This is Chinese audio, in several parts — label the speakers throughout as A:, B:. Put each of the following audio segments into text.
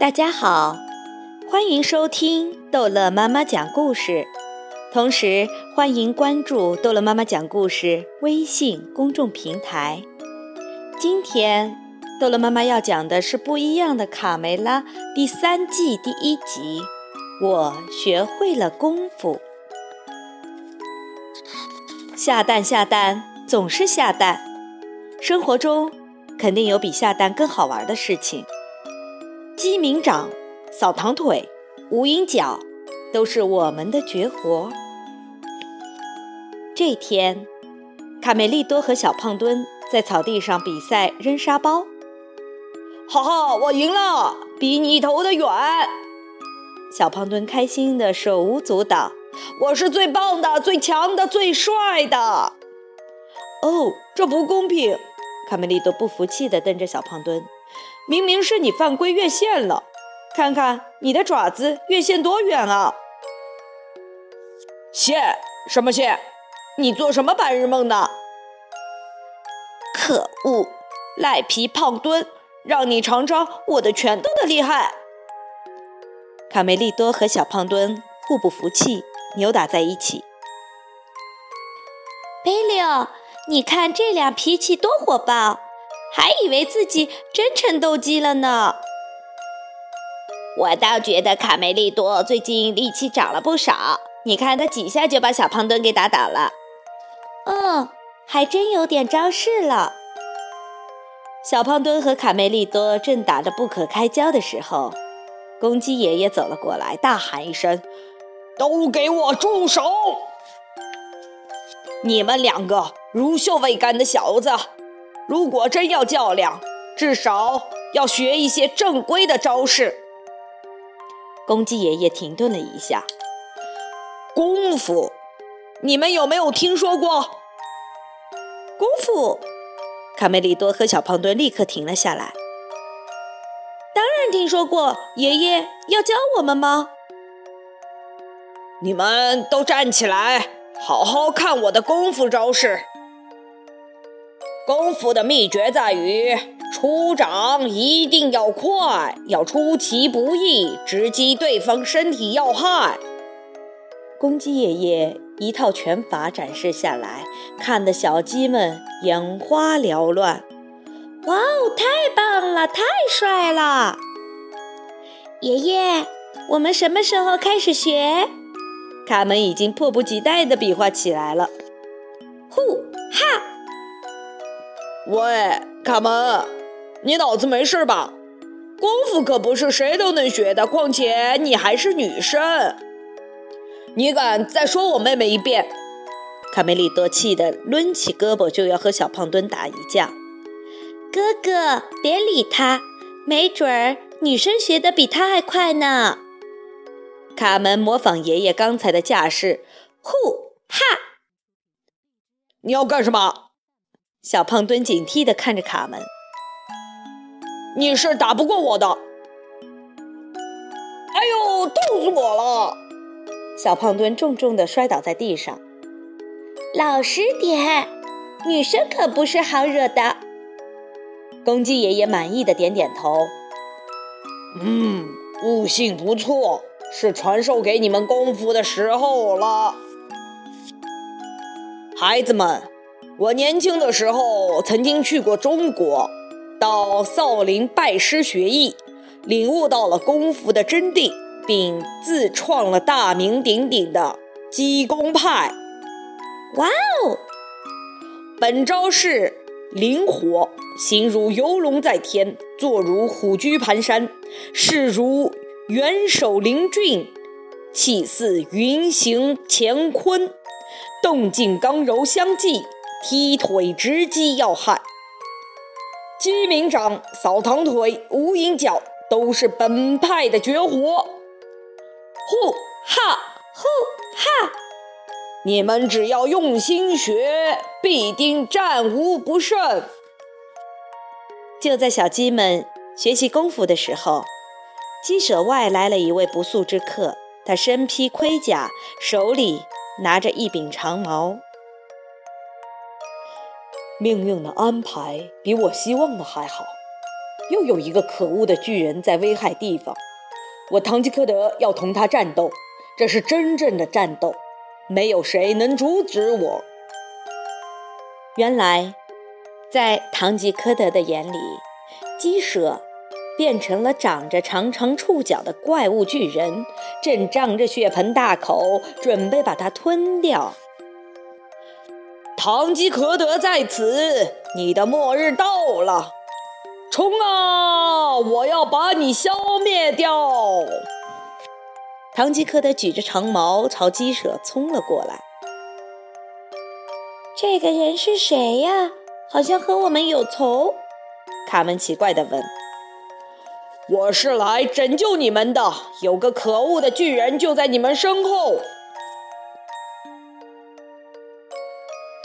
A: 大家好，欢迎收听逗乐妈妈讲故事，同时欢迎关注逗乐妈妈讲故事微信公众平台。今天逗乐妈妈要讲的是不一样的卡梅拉第三季第一集。我学会了功夫，下蛋下蛋总是下蛋，生活中肯定有比下蛋更好玩的事情。鸡鸣掌、扫堂腿、无影脚，都是我们的绝活。这天，卡梅利多和小胖墩在草地上比赛扔沙包。
B: 哈哈，我赢了，比你投的远。
A: 小胖墩开心的手舞足蹈。
B: 我是最棒的、最强的、最帅的。
A: 哦，这不公平！卡梅利多不服气的瞪着小胖墩。明明是你犯规越线了，看看你的爪子越线多远啊！
B: 线什么线？你做什么白日梦呢？
A: 可恶，赖皮胖墩，让你尝尝我的拳头的厉害！卡梅利多和小胖墩互不服气，扭打在一起。
C: 贝利奥，你看这俩脾气多火爆！还以为自己真成斗鸡了呢。
D: 我倒觉得卡梅利多最近力气长了不少，你看他几下就把小胖墩给打倒了。
C: 嗯，还真有点招式了。
A: 小胖墩和卡梅利多正打得不可开交的时候，公鸡爷爷走了过来，大喊一声：“
B: 都给我住手！你们两个乳臭未干的小子！”如果真要较量，至少要学一些正规的招式。
A: 公鸡爷爷停顿了一下，
B: 功夫，你们有没有听说过？
A: 功夫，卡梅利多和小胖墩立刻停了下来。当然听说过，爷爷要教我们吗？
B: 你们都站起来，好好看我的功夫招式。功夫的秘诀在于出掌一定要快，要出其不意，直击对方身体要害。
A: 公鸡爷爷一套拳法展示下来，看得小鸡们眼花缭乱。
C: 哇哦，太棒了，太帅了！爷爷，我们什么时候开始学？
A: 卡门已经迫不及待地比划起来了。
C: 呼哈！
B: 喂，卡门，你脑子没事吧？功夫可不是谁都能学的，况且你还是女生。你敢再说我妹妹一遍？
A: 卡梅利多气得抡起胳膊就要和小胖墩打一架。
C: 哥哥，别理他，没准儿女生学的比他还快呢。
A: 卡门模仿爷爷刚才的架势，呼哈！
B: 你要干什么？
A: 小胖墩警惕地看着卡门：“
B: 你是打不过我的！”哎呦，冻死我了！
A: 小胖墩重重地摔倒在地上。
C: 老实点，女生可不是好惹的。
A: 公鸡爷爷满意的点点头：“
B: 嗯，悟性不错，是传授给你们功夫的时候了，孩子们。”我年轻的时候曾经去过中国，到少林拜师学艺，领悟到了功夫的真谛，并自创了大名鼎鼎的鸡公派。
C: 哇哦！
B: 本招式灵活，形如游龙在天，坐如虎踞盘山，势如元首凌峻，气似云行乾坤，动静刚柔相济。踢腿直击要害，鸡鸣掌、扫堂腿、无影脚都是本派的绝活。呼哈呼哈，你们只要用心学，必定战无不胜。
A: 就在小鸡们学习功夫的时候，鸡舍外来了一位不速之客，他身披盔甲，手里拿着一柄长矛。
E: 命运的安排比我希望的还好。
B: 又有一个可恶的巨人在危害地方，我堂吉诃德要同他战斗，这是真正的战斗，没有谁能阻止我。
A: 原来，在堂吉诃德的眼里，鸡舍变成了长着长长触角的怪物巨人，正张着血盆大口，准备把它吞掉。
B: 堂吉诃德在此，你的末日到了！冲啊！我要把你消灭掉！
A: 唐吉诃德举着长矛朝鸡舍冲了过来。
C: 这个人是谁呀？好像和我们有仇。
A: 卡门奇怪地问。
B: “我是来拯救你们的。有个可恶的巨人就在你们身后。”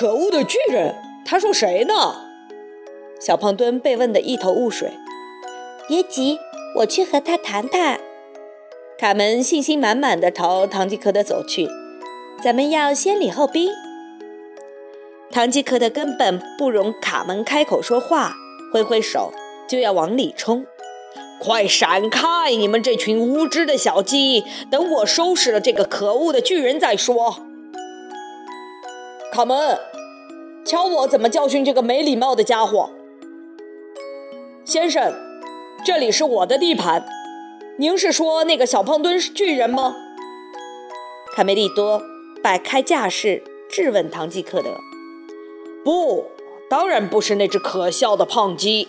B: 可恶的巨人？他说谁呢？
A: 小胖墩被问得一头雾水。
C: 别急，我去和他谈谈。
A: 卡门信心满满的朝唐吉诃德走去。咱们要先礼后兵。唐吉诃德根本不容卡门开口说话，挥挥手就要往里冲。
B: 快闪开！你们这群无知的小鸡！等我收拾了这个可恶的巨人再说。卡门，瞧我怎么教训这个没礼貌的家伙！先生，这里是我的地盘。您是说那个小胖墩是巨人吗？
A: 卡梅利多摆开架势质问唐吉诃德：“
B: 不，当然不是那只可笑的胖鸡。”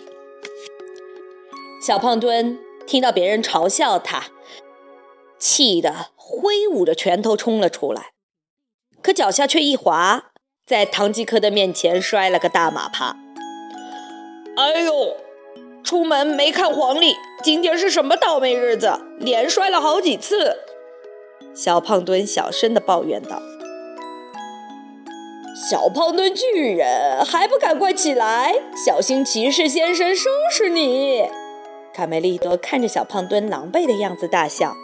A: 小胖墩听到别人嘲笑他，气得挥舞着拳头冲了出来，可脚下却一滑，在唐吉诃德面前摔了个大马趴。
B: 哎呦！出门没看黄历，今天是什么倒霉日子？连摔了好几次。
A: 小胖墩小声地抱怨道：“
B: 小胖墩巨人还不赶快起来，小心骑士先生收拾你！”
A: 卡梅利多看着小胖墩狼狈的样子大笑：“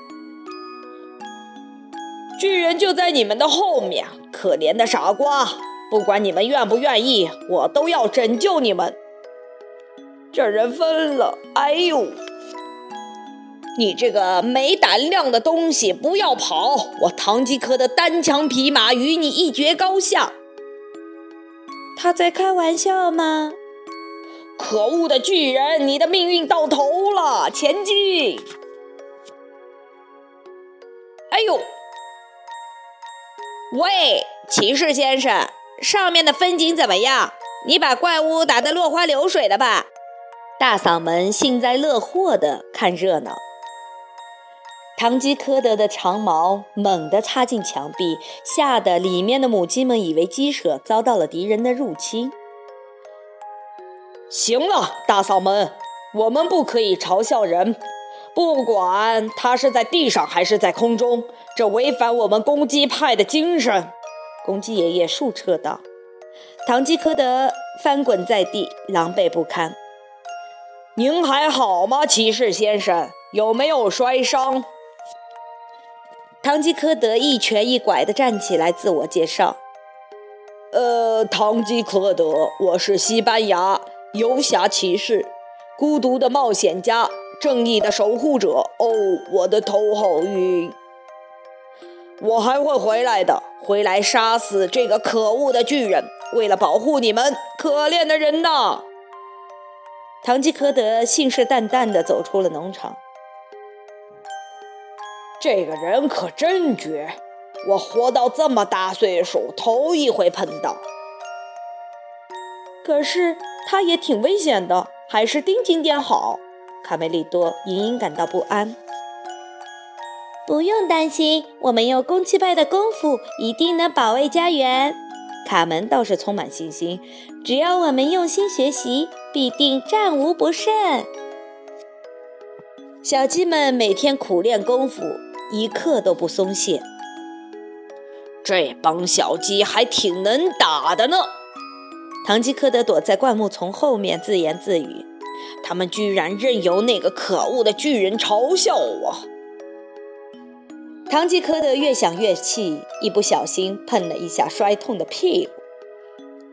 B: 巨人就在你们的后面，可怜的傻瓜！不管你们愿不愿意，我都要拯救你们。”这人疯了！哎呦，你这个没胆量的东西，不要跑！我唐吉诃德单枪匹马与你一决高下。
C: 他在开玩笑吗？
B: 可恶的巨人，你的命运到头了！前进！哎呦，喂，骑士先生，上面的风景怎么样？你把怪物打得落花流水了吧？
A: 大嗓门幸灾乐祸地看热闹。堂吉诃德的长矛猛地插进墙壁，吓得里面的母鸡们以为鸡舍遭到了敌人的入侵。
B: 行了，大嗓门，我们不可以嘲笑人，不管他是在地上还是在空中，这违反我们攻击派的精神。
A: 公鸡爷爷竖彻道。堂吉诃德翻滚在地，狼狈不堪。
B: 您还好吗，骑士先生？有没有摔伤？
A: 堂吉诃德一瘸一拐地站起来，自我介绍：“
B: 呃，堂吉诃德，我是西班牙游侠骑士，孤独的冒险家，正义的守护者。哦，我的头好晕。我还会回来的，回来杀死这个可恶的巨人。为了保护你们，可怜的人呐！”
A: 堂吉诃德信誓旦旦地走出了农场。
B: 这个人可真绝，我活到这么大岁数，头一回碰到。
A: 可是他也挺危险的，还是盯紧点好。卡梅利多隐隐感到不安。
C: 不用担心，我们用公鸡派的功夫，一定能保卫家园。
A: 卡门倒是充满信心，
C: 只要我们用心学习，必定战无不胜。
A: 小鸡们每天苦练功夫，一刻都不松懈。
B: 这帮小鸡还挺能打的呢。
A: 堂吉诃德躲在灌木丛后面自言自语：“
B: 他们居然任由那个可恶的巨人嘲笑我。”
A: 唐吉诃德越想越气，一不小心碰了一下摔痛的屁股。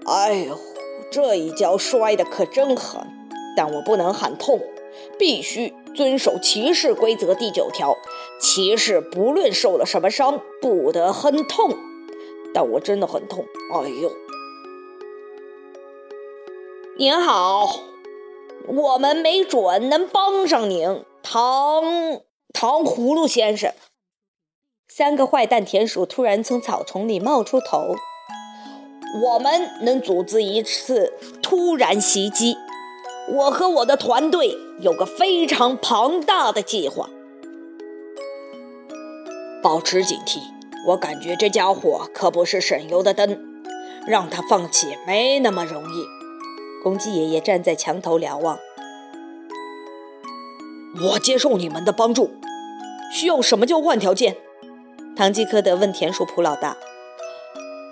B: 哎呦，这一跤摔得可真狠！但我不能喊痛，必须遵守骑士规则第九条：骑士不论受了什么伤，不得哼痛。但我真的很痛，哎呦！您好，我们没准能帮上您，糖糖葫芦先生。
A: 三个坏蛋田鼠突然从草丛里冒出头。
B: 我们能组织一次突然袭击。我和我的团队有个非常庞大的计划。保持警惕，我感觉这家伙可不是省油的灯，让他放弃没那么容易。
A: 公鸡爷爷站在墙头瞭望。
B: 我接受你们的帮助，需要什么交换条件？
A: 唐吉诃德问田鼠普老大。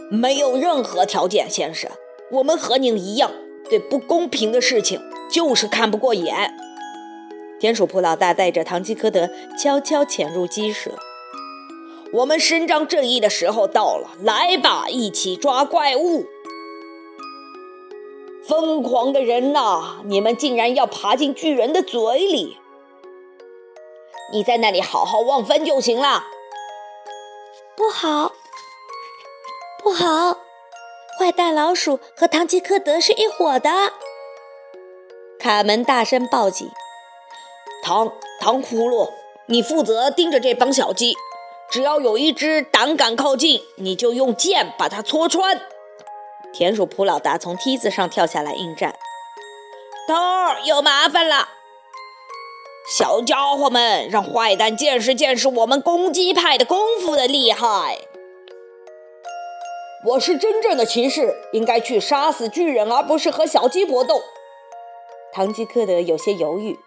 B: 没有任何条件，先生。我们和您一样，对不公平的事情就是看不过眼。
A: 田鼠普老大带着唐吉诃德悄悄潜入鸡舍。
B: 我们伸张正义的时候到了，来吧，一起抓怪物！疯狂的人呐，你们竟然要爬进巨人的嘴里！你在那里好好望风就行了。
C: 不好。不好！坏蛋老鼠和唐吉诃德是一伙的。
A: 卡门大声报警：“
B: 糖糖葫芦，你负责盯着这帮小鸡，只要有一只胆敢靠近，你就用剑把它戳穿。”
A: 田鼠普老大从梯子上跳下来应战：“
B: 头有麻烦了，小家伙们，让坏蛋见识见识我们公鸡派的功夫的厉害！”我是真正的骑士，应该去杀死巨人，而不是和小鸡搏斗。
A: 唐吉诃德有些犹豫。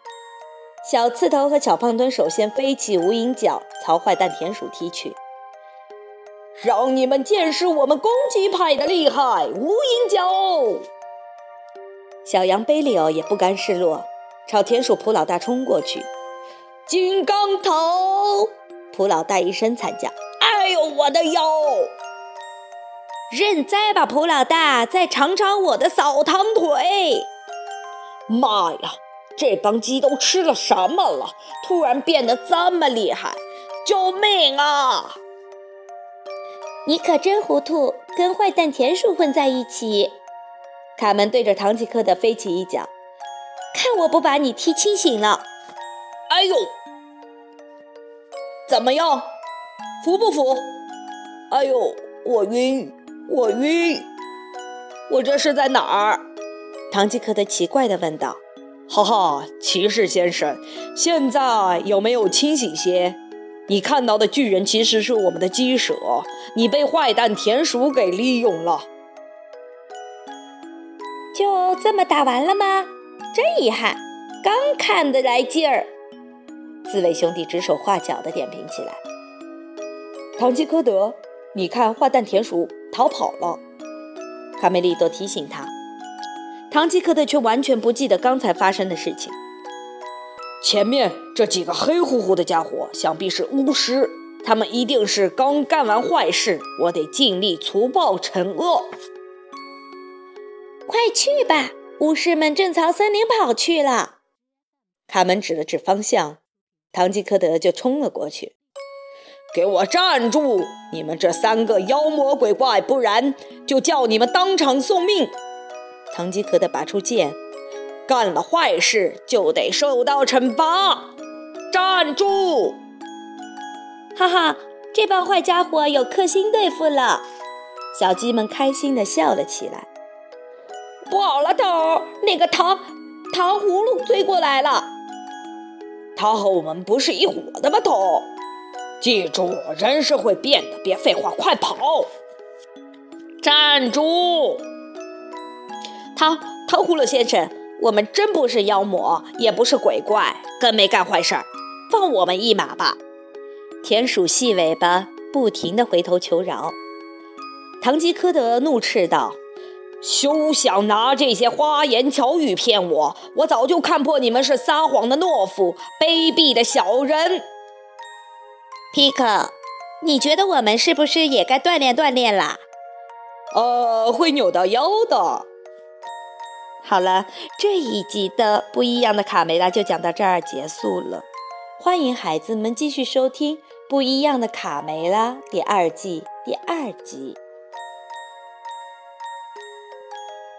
A: 小刺头和小胖墩首先飞起无影脚，朝坏蛋田鼠踢去。
B: 让你们见识我们公鸡派的厉害！无影脚。
A: 小羊贝利奥也不甘示弱，朝田鼠普老大冲过去。
B: 金刚头！
A: 普老大一声惨叫：“
B: 哎呦，我的腰！”
C: 认栽吧，普老大！再尝尝我的扫堂腿！
B: 妈呀，这帮鸡都吃了什么了？突然变得这么厉害！救命啊！
C: 你可真糊涂，跟坏蛋田鼠混在一起！
A: 卡门对着唐吉诃德飞起一脚，
C: 看我不把你踢清醒了！
B: 哎呦，怎么样？服不服？哎呦，我晕！我晕，我这是在哪儿？
A: 唐吉诃德奇怪地问道。
B: 哈哈，骑士先生，现在有没有清醒些？你看到的巨人其实是我们的鸡舍，你被坏蛋田鼠给利用了。
C: 就这么打完了吗？真遗憾，刚看得来劲儿。
A: 四位兄弟指手画脚地点评起来。
B: 唐吉诃德，你看坏蛋田鼠。逃跑了，
A: 卡梅利多提醒他。唐吉诃德却完全不记得刚才发生的事情。
B: 前面这几个黑乎乎的家伙，想必是巫师，他们一定是刚干完坏事。我得尽力除暴惩恶。
C: 快去吧，巫师们正朝森林跑去了。
A: 卡门指了指方向，唐吉诃德就冲了过去。
B: 给我站住！你们这三个妖魔鬼怪，不然就叫你们当场送命！
A: 唐吉诃德拔出剑，
B: 干了坏事就得受到惩罚。站住！
C: 哈哈，这帮坏家伙有克星对付了。
A: 小鸡们开心地笑了起来。
B: 不好了，头，那个糖糖葫芦追过来了。他和我们不是一伙的吧，头？记住，人是会变的。别废话，快跑！站住！
A: 糖糖葫芦先生，我们真不是妖魔，也不是鬼怪，更没干坏事儿，放我们一马吧！田鼠细尾巴不停地回头求饶。唐吉诃德怒斥道：“
B: 休想拿这些花言巧语骗我！我早就看破你们是撒谎的懦夫，卑鄙的小人！”
C: 皮克，你觉得我们是不是也该锻炼锻炼啦？
B: 呃，会扭到腰的。
A: 好了，这一集的不一样的卡梅拉就讲到这儿结束了。欢迎孩子们继续收听《不一样的卡梅拉》第二季第二集。